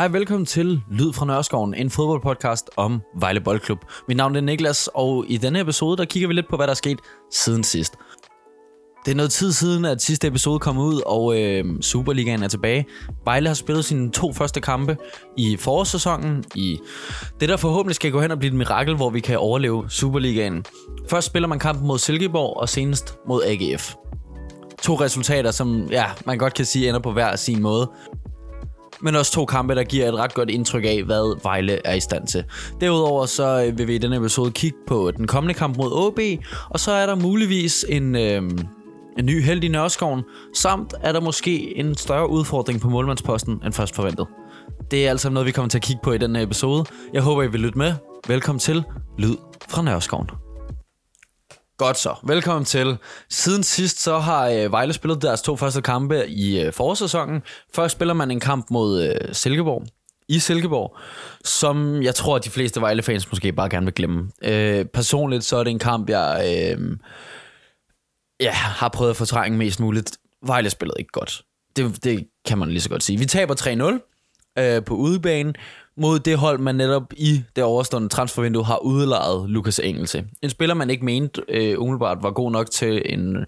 Hej, velkommen til Lyd fra Nørreskoven, en fodboldpodcast om Vejle Boldklub. Mit navn er Niklas, og i denne episode, der kigger vi lidt på, hvad der er sket siden sidst. Det er noget tid siden, at sidste episode kom ud, og øh, Superligaen er tilbage. Vejle har spillet sine to første kampe i forårssæsonen, i det, der forhåbentlig skal gå hen og blive et mirakel, hvor vi kan overleve Superligaen. Først spiller man kampen mod Silkeborg, og senest mod AGF. To resultater, som ja, man godt kan sige ender på hver sin måde men også to kampe, der giver et ret godt indtryk af, hvad Vejle er i stand til. Derudover så øh, vil vi i denne episode kigge på den kommende kamp mod OB, og så er der muligvis en, øh, en ny held i Nørreskoven, samt er der måske en større udfordring på målmandsposten end først forventet. Det er altså noget, vi kommer til at kigge på i denne episode. Jeg håber, I vil lytte med. Velkommen til Lyd fra Nørreskoven. Godt så. Velkommen til. Siden sidst så har øh, Vejle spillet deres to første kampe i øh, forårssæsonen. Først spiller man en kamp mod øh, Silkeborg i Silkeborg, som jeg tror, at de fleste Vejle-fans måske bare gerne vil glemme. Øh, personligt så er det en kamp, jeg øh, ja, har prøvet at fortrænge mest muligt. Vejle spillede ikke godt. Det, det kan man lige så godt sige. Vi taber 3-0 øh, på udebane, mod det hold, man netop i det overstående transfervindue har udlejet Lukas Engelse. En spiller, man ikke mente øh, umiddelbart var god nok til en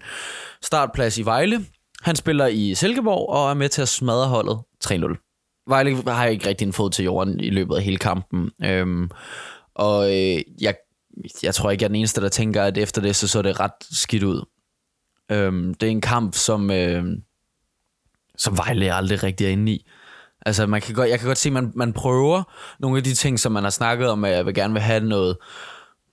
startplads i Vejle. Han spiller i Silkeborg og er med til at smadre holdet 3-0. Vejle har ikke rigtig en fod til jorden i løbet af hele kampen. Øhm, og øh, jeg, jeg tror ikke, jeg er den eneste, der tænker, at efter det, så så det ret skidt ud. Øhm, det er en kamp, som, øh, som Vejle aldrig rigtig er inde i. Altså, man kan godt, jeg kan godt se, at man, man prøver nogle af de ting, som man har snakket om, at jeg vil gerne vil have noget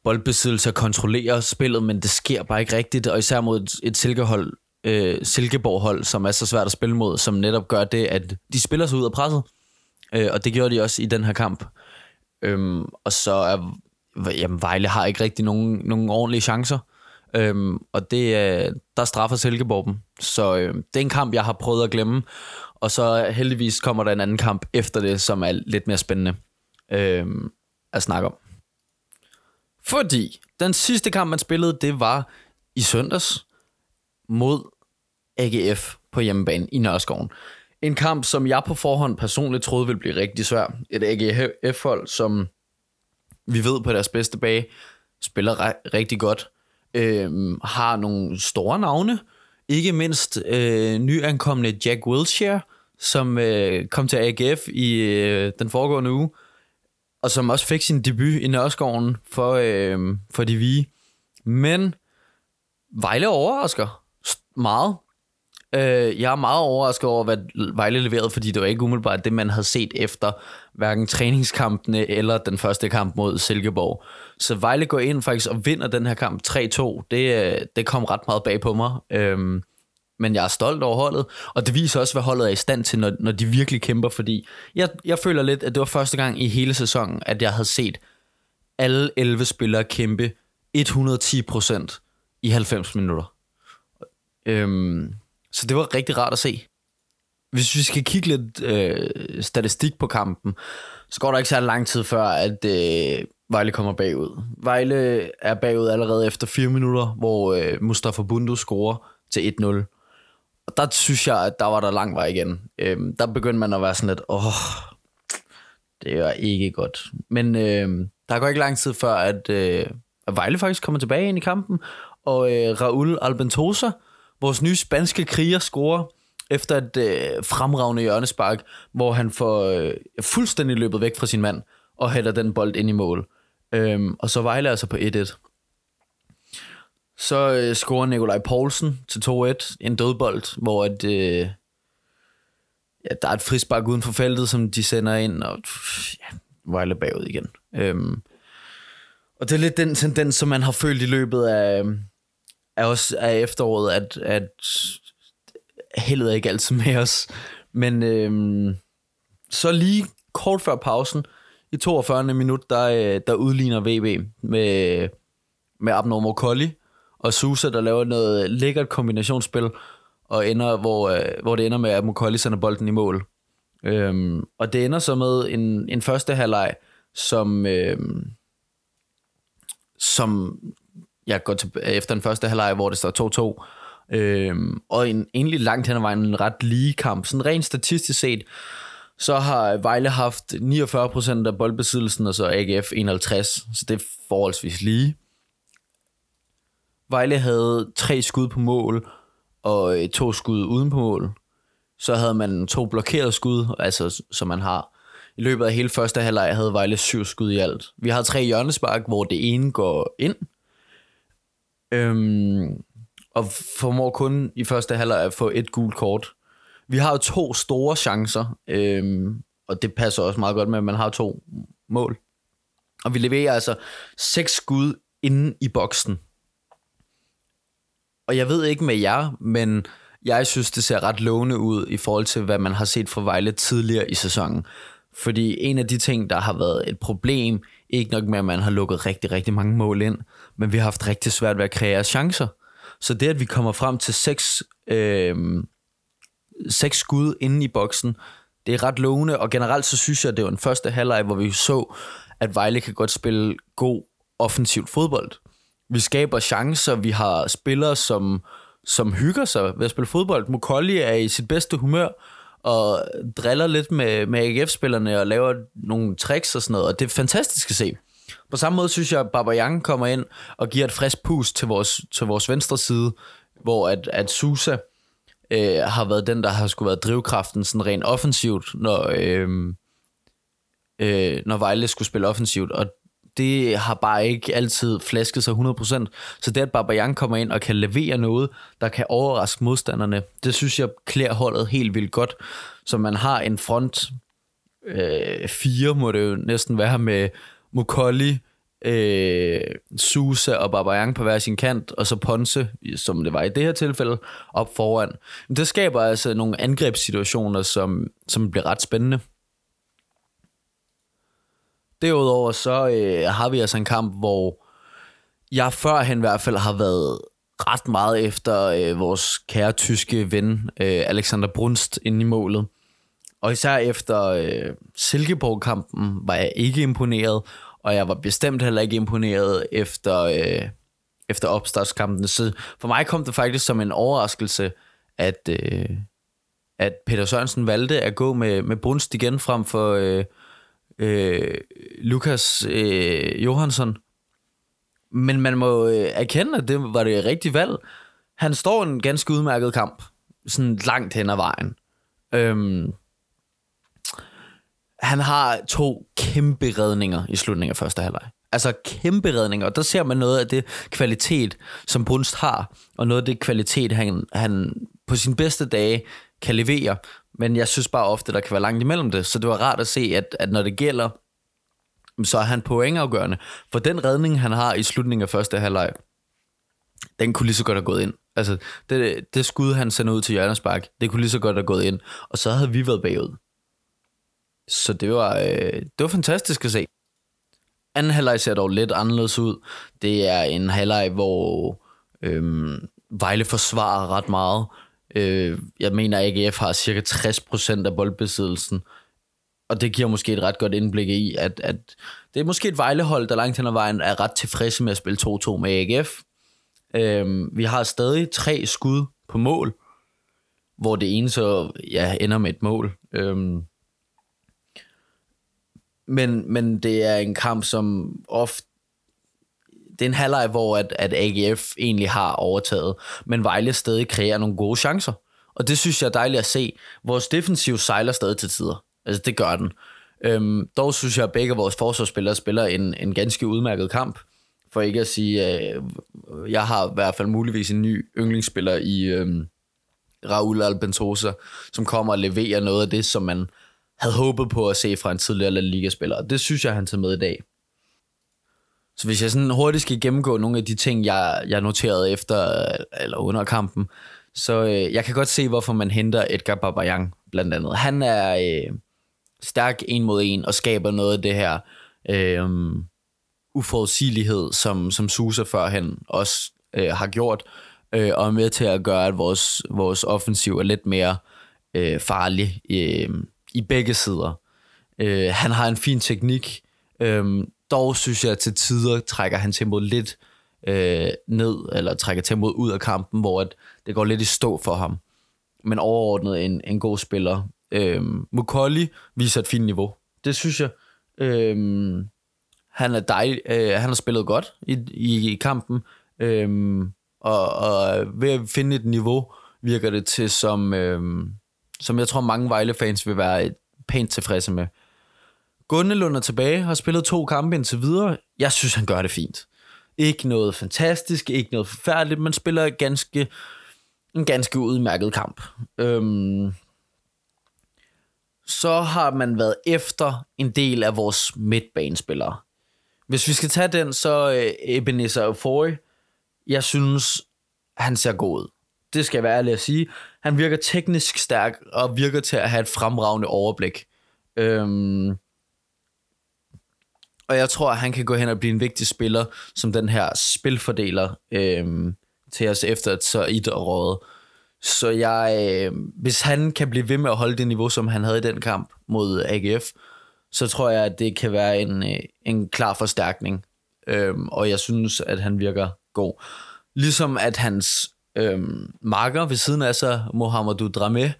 boldbesiddelse og kontrollere spillet, men det sker bare ikke rigtigt, og især mod et, et silkehold, øh, Silkeborg-hold, som er så svært at spille mod, som netop gør det, at de spiller sig ud af presset. Øh, og det gjorde de også i den her kamp. Øhm, og så er jamen, Vejle har ikke rigtig nogen, nogen ordentlige chancer. Øhm, og det, øh, der straffer Silkeborg dem. Så øh, det er en kamp, jeg har prøvet at glemme. Og så heldigvis kommer der en anden kamp efter det, som er lidt mere spændende øh, at snakke om. Fordi den sidste kamp, man spillede, det var i søndags mod AGF på hjemmebane i Nørreskoven. En kamp, som jeg på forhånd personligt troede ville blive rigtig svær. Et AGF-hold, som vi ved på deres bedste bage, spiller rigtig godt. Øh, har nogle store navne, ikke mindst øh, nyankomne Jack Wilshere, som øh, kom til AGF i øh, den foregående uge, og som også fik sin debut i Nørreskoven for, øh, for de vige. Men Vejle overrasker meget. Øh, jeg er meget overrasket over, hvad Vejle leverede, fordi det var ikke umiddelbart det, man havde set efter hverken træningskampene eller den første kamp mod Silkeborg. Så Vejle går ind faktisk og vinder den her kamp 3-2. Det, øh, det kom ret meget bag på mig. Øhm, men jeg er stolt over holdet, og det viser også, hvad holdet er i stand til, når, når de virkelig kæmper, fordi jeg, jeg føler lidt, at det var første gang i hele sæsonen, at jeg havde set alle 11 spillere kæmpe 110% i 90 minutter. Øhm, så det var rigtig rart at se. Hvis vi skal kigge lidt øh, statistik på kampen, så går der ikke så lang tid før, at øh, Vejle kommer bagud. Vejle er bagud allerede efter 4 minutter, hvor øh, Mustafa Bundu scorer til 1-0. Og der synes jeg, at der var der lang vej igen. Øh, der begyndte man at være sådan lidt, åh, det er ikke godt. Men øh, der går ikke lang tid før, at, øh, at Vejle faktisk kommer tilbage ind i kampen, og øh, Raul Albentosa, vores nye spanske kriger, scorer efter et øh, fremragende hjørnespark, hvor han får øh, fuldstændig løbet væk fra sin mand, og hælder den bold ind i mål. Øhm, og så Vejle altså på 1-1. Så øh, scorer Nikolaj Poulsen til 2-1, en dødbold, hvor at, øh, ja, der er et frispark uden for feltet, som de sender ind, og ja, Vejle bagud igen. Øhm, og det er lidt den tendens, som man har følt i løbet af, er også af efteråret, at, at heldet er ikke altid med os. Men øhm, så lige kort før pausen, i 42. minut, der, øh, der udligner VB med, med Abnormal Collie, og Susa, der laver noget lækkert kombinationsspil, og ender, hvor, øh, hvor det ender med, at Mokolli sender bolden i mål. Øhm, og det ender så med en, en første halvleg, som, øhm, som jeg går til, efter den første halvleg, hvor det står 2-2, øhm, og en, egentlig langt hen ad vejen en ret lige kamp. Sådan rent statistisk set, Så har Vejle haft 49% af boldbesiddelsen, og så AGF 51, så det er forholdsvis lige. Vejle havde tre skud på mål, og øh, to skud uden på mål. Så havde man to blokerede skud, altså som man har. I løbet af hele første halvleg havde Vejle syv skud i alt. Vi har tre hjørnespark, hvor det ene går ind, øhm, og formår kun i første halvleg at få et gult kort. Vi har jo to store chancer, øhm, og det passer også meget godt med, at man har to mål. Og vi leverer altså seks skud inde i boksen. Og jeg ved ikke med jer, men jeg synes, det ser ret lovende ud i forhold til, hvad man har set fra Vejle tidligere i sæsonen. Fordi en af de ting, der har været et problem, ikke nok med, at man har lukket rigtig, rigtig mange mål ind, men vi har haft rigtig svært ved at kreere chancer. Så det, at vi kommer frem til seks, øh, seks skud inde i boksen, det er ret lovende, og generelt så synes jeg, at det var en første halvleg, hvor vi så, at Vejle kan godt spille god offensivt fodbold. Vi skaber chancer, vi har spillere, som, som hygger sig ved at spille fodbold. Mukolli er i sit bedste humør, og driller lidt med, med AGF-spillerne og laver nogle tricks og sådan noget, og det er fantastisk at se. På samme måde synes jeg, at Babayang kommer ind og giver et frisk pust til vores, til vores venstre side, hvor at, at Susa øh, har været den, der har skulle været drivkraften sådan rent offensivt, når, øh, øh, når Vejle skulle spille offensivt, og det har bare ikke altid flasket sig 100%. Så det, at Babayang kommer ind og kan levere noget, der kan overraske modstanderne, det synes jeg klæder holdet helt vildt godt. Så man har en front øh, fire, må det jo næsten være, med Mukolli, øh, Susa og Babayang på hver sin kant, og så Ponce, som det var i det her tilfælde, op foran. Det skaber altså nogle angrebssituationer, som, som bliver ret spændende. Derudover så øh, har vi altså en kamp, hvor jeg førhen i hvert fald har været ret meget efter øh, vores kære tyske ven, øh, Alexander Brunst, inde i målet. Og især efter øh, Silkeborg-kampen var jeg ikke imponeret, og jeg var bestemt heller ikke imponeret efter, øh, efter opstartskampen. Så for mig kom det faktisk som en overraskelse, at, øh, at Peter Sørensen valgte at gå med, med Brunst igen frem for... Øh, øh, Lukas øh, Johansson. Men man må øh, erkende, at det var det rigtige valg. Han står en ganske udmærket kamp, sådan langt hen ad vejen. Øhm, han har to kæmpe redninger i slutningen af første halvleg. Altså kæmpe redninger, og der ser man noget af det kvalitet, som Brunst har, og noget af det kvalitet, han, han på sin bedste dage kan levere. Men jeg synes bare ofte, der kan være langt imellem det. Så det var rart at se, at, at når det gælder, så er han pointafgørende. For den redning, han har i slutningen af første halvleg, den kunne lige så godt have gået ind. Altså, det, det skud, han sender ud til Jørgens det kunne lige så godt have gået ind. Og så havde vi været bagud. Så det var, øh, det var fantastisk at se. Anden halvleg ser dog lidt anderledes ud. Det er en halvleg, hvor øh, Vejle forsvarer ret meget. Øh, jeg mener, at AGF har cirka 60% af boldbesiddelsen, og det giver måske et ret godt indblik i, at, at det er måske et vejlehold, der langt hen ad vejen er ret tilfredse med at spille 2-2 med AGF. Øh, vi har stadig tre skud på mål, hvor det ene så ja, ender med et mål. Øh, men, men det er en kamp, som ofte det er en halvleg, hvor at, at AGF egentlig har overtaget, men Vejle stadig kræver nogle gode chancer. Og det synes jeg er dejligt at se. Vores defensiv sejler stadig til tider. Altså, det gør den. Øhm, dog synes jeg, at begge vores forsvarsspillere spiller en, en ganske udmærket kamp. For ikke at sige, øh, jeg har i hvert fald muligvis en ny yndlingsspiller i øh, Raul Albentosa, som kommer og leverer noget af det, som man havde håbet på at se fra en tidligere La Liga-spiller. Det synes jeg, han tager med i dag. Så hvis jeg sådan hurtigt skal gennemgå nogle af de ting, jeg, jeg noterede efter eller under kampen, så øh, jeg kan godt se, hvorfor man henter Edgar Babayang blandt andet. Han er øh, stærk en mod en og skaber noget af det her øh, uforudsigelighed, som, som Susa førhen også øh, har gjort, øh, og er med til at gøre, at vores, vores offensiv er lidt mere øh, farlig øh, i begge sider. Øh, han har en fin teknik, øh, dog synes jeg, at til tider trækker han tempoet lidt øh, ned, eller trækker tempoet ud af kampen, hvor at det går lidt i stå for ham. Men overordnet en, en god spiller. Øh, Mukolli viser et fint niveau. Det synes jeg. Øh, han er dejlig, øh, han har spillet godt i, i, i kampen, øh, og, og ved at finde et niveau, virker det til, som, øh, som jeg tror mange Vejle-fans vil være pænt tilfredse med. Gundelund er tilbage, har spillet to kampe indtil videre. Jeg synes, han gør det fint. Ikke noget fantastisk, ikke noget forfærdeligt, men spiller ganske, en ganske udmærket kamp. Øhm, så har man været efter en del af vores midtbanespillere. Hvis vi skal tage den, så øh, Ebenezer Euphoria, jeg synes, han ser god ud. Det skal jeg være ærlig at sige. Han virker teknisk stærk og virker til at have et fremragende overblik. Øhm, og jeg tror, at han kan gå hen og blive en vigtig spiller, som den her spilfordeler øh, til os efter et så et råd. Så jeg, øh, hvis han kan blive ved med at holde det niveau, som han havde i den kamp mod AGF, så tror jeg, at det kan være en, øh, en klar forstærkning. Øh, og jeg synes, at han virker god. Ligesom at hans øh, marker ved siden af sig, Mohamedou Dramé,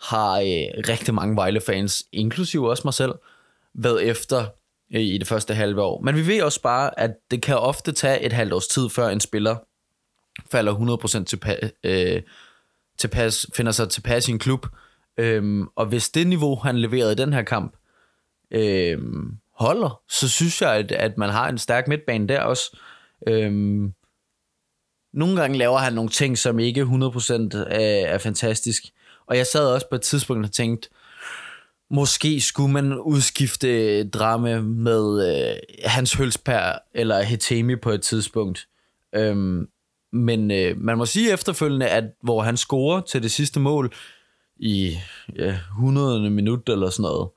har øh, rigtig mange Vejle-fans, inklusive også mig selv, været efter i det første halve år. Men vi ved også bare, at det kan ofte tage et halvt års tid, før en spiller falder 100% tilpa- øh, tilpas, finder sig tilpas i en klub. Øhm, og hvis det niveau, han leverede i den her kamp, øhm, holder, så synes jeg, at, at man har en stærk midtbane der også. Øhm, nogle gange laver han nogle ting, som ikke 100% er, er fantastisk. Og jeg sad også på et tidspunkt og tænkte, måske skulle man udskifte drama med øh, Hans Hølsberg eller Hetemi på et tidspunkt. Øhm, men øh, man må sige efterfølgende, at hvor han scorer til det sidste mål i ja, 100. minut eller sådan noget,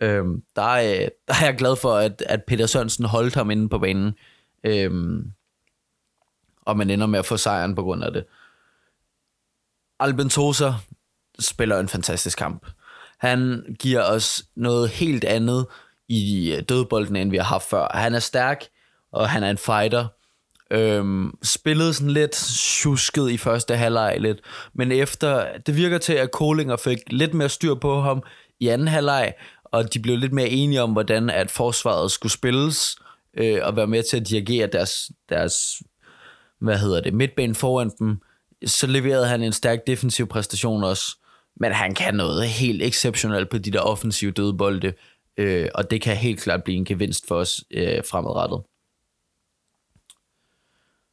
øhm, der, er, der er jeg glad for, at, at Peter Sørensen holdt ham inde på banen. Øhm, og man ender med at få sejren på grund af det. Albentosa spiller en fantastisk kamp. Han giver os noget helt andet i øh, dødbolden, end vi har haft før. Han er stærk, og han er en fighter. Øhm, spillede sådan lidt tjusket i første halvleg lidt, men efter, det virker til, at Kolinger fik lidt mere styr på ham i anden halvleg, og de blev lidt mere enige om, hvordan at forsvaret skulle spilles, øh, og være med til at dirigere deres, deres hvad hedder det, midtbanen foran dem, så leverede han en stærk defensiv præstation også. Men han kan noget helt exceptionelt på de der offensive dødbolde, øh, og det kan helt klart blive en gevinst for os øh, fremadrettet.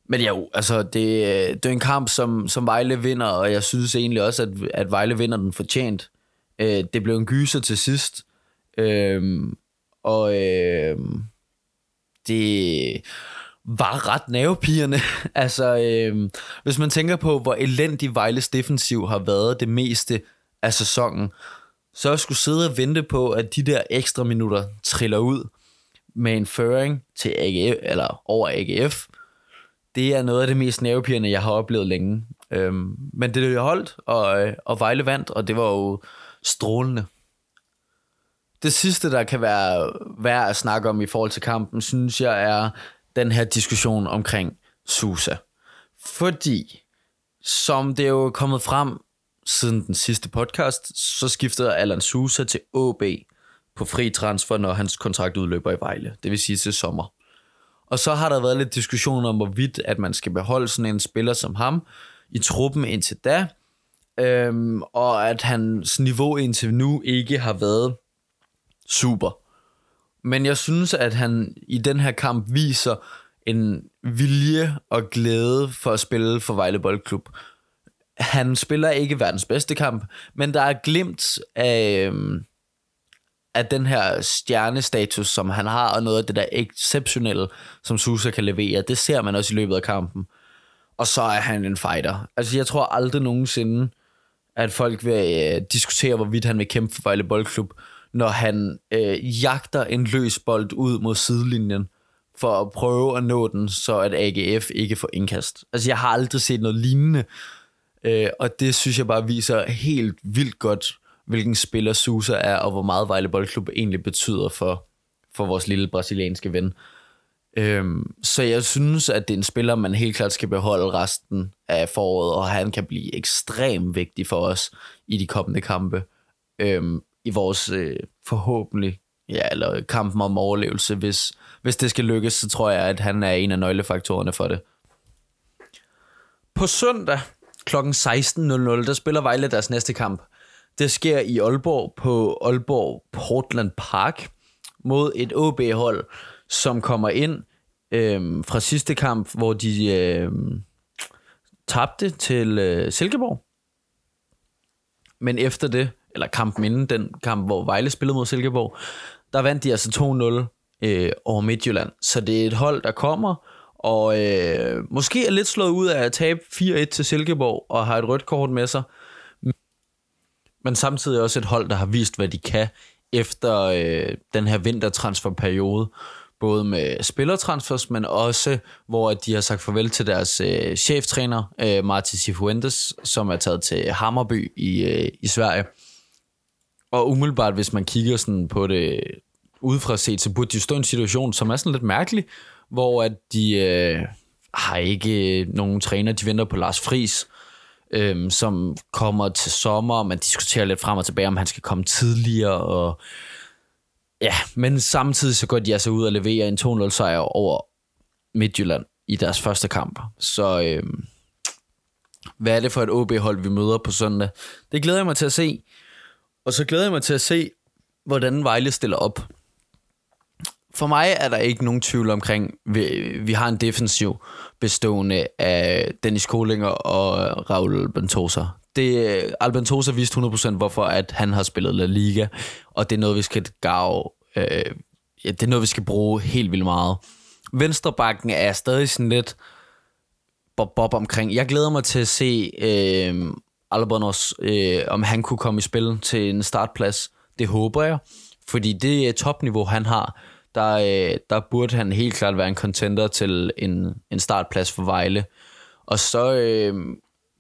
Men jo, altså, det, øh, det er en kamp, som, som Vejle vinder, og jeg synes egentlig også, at, at Vejle vinder den fortjent. Øh, det blev en gyser til sidst, øh, og øh, det var ret nervepigerne. altså, øh, hvis man tænker på, hvor elendig Vejles defensiv har været det meste af sæsonen, så jeg skulle sidde og vente på, at de der ekstra minutter triller ud med en føring til AGF, eller over AGF, det er noget af det mest nervepirrende, jeg har oplevet længe. Øhm, men det er holdt, og, øh, og Vejle vandt, og det var jo strålende. Det sidste, der kan være værd at snakke om i forhold til kampen, synes jeg er den her diskussion omkring Susa. Fordi, som det er jo kommet frem siden den sidste podcast, så skiftede Alan Susa til AB på fri transfer, når hans kontrakt udløber i Vejle. Det vil sige til sommer. Og så har der været lidt diskussion om, hvorvidt at man skal beholde sådan en spiller som ham i truppen indtil da, øhm, og at hans niveau indtil nu ikke har været super. Men jeg synes, at han i den her kamp viser en vilje og glæde for at spille for Vejle Boldklub. Han spiller ikke verdens bedste kamp, men der er glimt af, øhm, af den her stjernestatus, som han har, og noget af det der exceptionelle, som Susa kan levere. Det ser man også i løbet af kampen. Og så er han en fighter. Altså, jeg tror aldrig nogensinde, at folk vil øh, diskutere, hvorvidt han vil kæmpe for Vejle Boldklub, når han øh, jagter en løs bold ud mod sidelinjen, for at prøve at nå den, så at AGF ikke får indkast. Altså, jeg har aldrig set noget lignende, øh, og det synes jeg bare viser helt vildt godt, hvilken spiller Susa er, og hvor meget Vejle Boldklub egentlig betyder for, for vores lille brasilianske ven. Øhm, så jeg synes, at det er en spiller, man helt klart skal beholde resten af foråret, og han kan blive ekstremt vigtig for os i de kommende kampe. øhm, i vores øh, forhåbentlig, ja, eller kampen om overlevelse. Hvis, hvis det skal lykkes, så tror jeg, at han er en af nøglefaktorerne for det. På søndag kl. 16.00, der spiller Vejle deres næste kamp. Det sker i Aalborg på Aalborg Portland Park mod et OB-hold, som kommer ind øh, fra sidste kamp, hvor de øh, tabte til øh, Silkeborg. Men efter det, eller kampen inden den kamp, hvor Vejle spillede mod Silkeborg, der vandt de altså 2-0 øh, over Midtjylland. Så det er et hold, der kommer, og øh, måske er lidt slået ud af at tabe 4-1 til Silkeborg, og har et rødt kort med sig. Men samtidig også et hold, der har vist, hvad de kan efter øh, den her vintertransferperiode. Både med spillertransfers, men også, hvor de har sagt farvel til deres øh, cheftræner, øh, Martin Sifuentes, som er taget til Hammerby i, øh, i Sverige. Og umiddelbart, hvis man kigger sådan på det udefra set, så burde de stå i en situation, som er sådan lidt mærkelig, hvor at de øh, har ikke øh, nogen træner, de venter på Lars Friis, øh, som kommer til sommer, man diskuterer lidt frem og tilbage, om han skal komme tidligere, og ja, men samtidig så går de altså ud og leverer en 2-0 sejr over Midtjylland i deres første kamp. Så øh, hvad er det for et OB-hold, vi møder på søndag? Det glæder jeg mig til at se. Og så glæder jeg mig til at se, hvordan Vejle stiller op for mig er der ikke nogen tvivl omkring, vi, vi har en defensiv bestående af Dennis Kolinger og Raul Bentosa. Det, Albentosa viste 100% hvorfor at han har spillet La Liga, og det er noget, vi skal gave, øh, ja, det er noget, vi skal bruge helt vildt meget. Venstrebakken er stadig sådan lidt bob-bob omkring. Jeg glæder mig til at se øh, Albanos, øh, om han kunne komme i spil til en startplads. Det håber jeg, fordi det topniveau, han har der, øh, der burde han helt klart være en contender til en, en startplads for Vejle. Og så øh,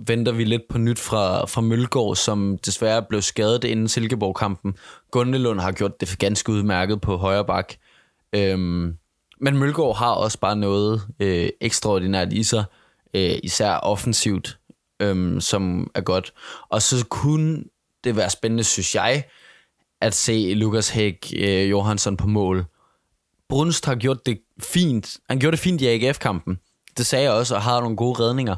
venter vi lidt på nyt fra, fra Mølgaard, som desværre blev skadet inden Silkeborg-kampen. Gundelund har gjort det ganske udmærket på højre bak. Øhm, men Mølgaard har også bare noget øh, ekstraordinært i sig, øh, især offensivt, øhm, som er godt. Og så kunne det være spændende, synes jeg, at se Lukas Hæk øh, Johansson på mål. Brunst har gjort det fint. Han gjorde det fint i AGF-kampen. Det sagde jeg også, og har nogle gode redninger.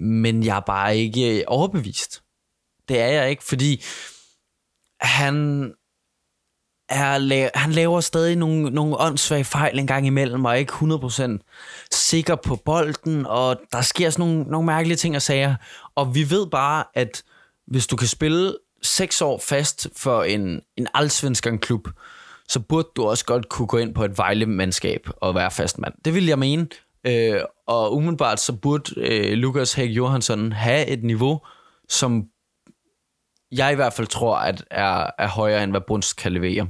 Men jeg er bare ikke overbevist. Det er jeg ikke, fordi han er, han laver stadig nogle, nogle åndssvage fejl en gang imellem, og er ikke 100% sikker på bolden, og der sker sådan nogle, nogle mærkelige ting og sager. Og vi ved bare, at hvis du kan spille seks år fast for en, en allsvenskan klub, så burde du også godt kunne gå ind på et Vejle-mandskab og være fastmand. Det vil jeg mene. Øh, og umiddelbart så burde øh, Lukas Hæk Johansson have et niveau, som jeg i hvert fald tror at er, er højere end hvad Bruns kan levere.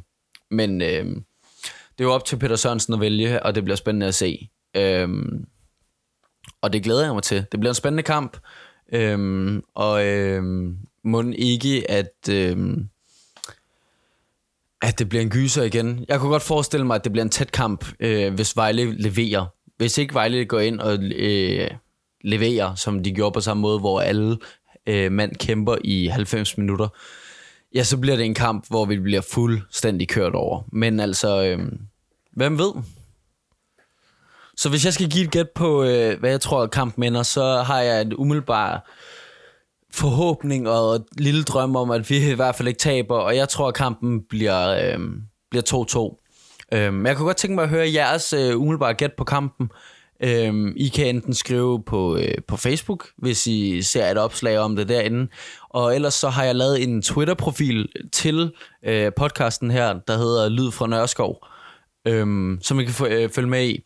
Men øh, det er jo op til Peter Sørensen at vælge, og det bliver spændende at se. Øh, og det glæder jeg mig til. Det bliver en spændende kamp. Øh, og øh, må ikke, at... Øh, at det bliver en gyser igen. Jeg kunne godt forestille mig, at det bliver en tæt kamp, øh, hvis Vejle leverer. Hvis ikke Vejle går ind og øh, leverer, som de gjorde på samme måde, hvor alle øh, mand kæmper i 90 minutter, ja, så bliver det en kamp, hvor vi bliver fuldstændig kørt over. Men altså, øh, hvem ved? Så hvis jeg skal give et gæt på, øh, hvad jeg tror, kampen ender, så har jeg et umiddelbart forhåbning og et lille drøm om, at vi i hvert fald ikke taber, og jeg tror, at kampen bliver, øh, bliver 2-2. Øh, men jeg kunne godt tænke mig at høre jeres øh, umiddelbare gæt på kampen. Øhm, I kan enten skrive på, øh, på Facebook, hvis I ser et opslag om det derinde, og ellers så har jeg lavet en Twitter-profil til øh, podcasten her, der hedder Lyd fra Nørskov, øhm, som I kan få, øh, følge med i.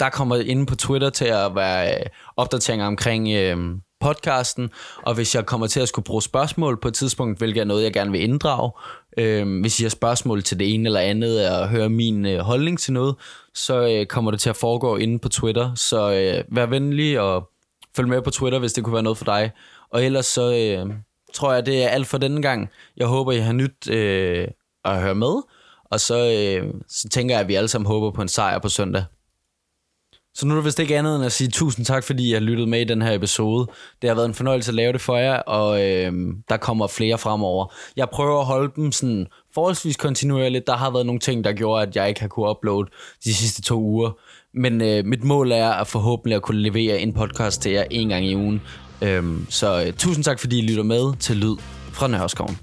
Der kommer inde på Twitter til at være øh, opdateringer omkring... Øh, podcasten, og hvis jeg kommer til at skulle bruge spørgsmål på et tidspunkt, hvilket er noget, jeg gerne vil inddrage, øh, hvis I har spørgsmål til det ene eller andet, og høre min øh, holdning til noget, så øh, kommer det til at foregå inde på Twitter. Så øh, vær venlig og følg med på Twitter, hvis det kunne være noget for dig. Og ellers så øh, tror jeg, det er alt for denne gang. Jeg håber, I har nyt øh, at høre med, og så, øh, så tænker jeg, at vi alle sammen håber på en sejr på søndag. Så nu er det vist ikke andet end at sige tusind tak, fordi I har lyttet med i den her episode. Det har været en fornøjelse at lave det for jer, og øh, der kommer flere fremover. Jeg prøver at holde dem sådan forholdsvis kontinuerligt. Der har været nogle ting, der gjorde, at jeg ikke har kunne uploade de sidste to uger. Men øh, mit mål er at forhåbentlig at kunne levere en podcast til jer en gang i ugen. Øh, så øh, tusind tak, fordi I lytter med til Lyd fra Nørreskoven.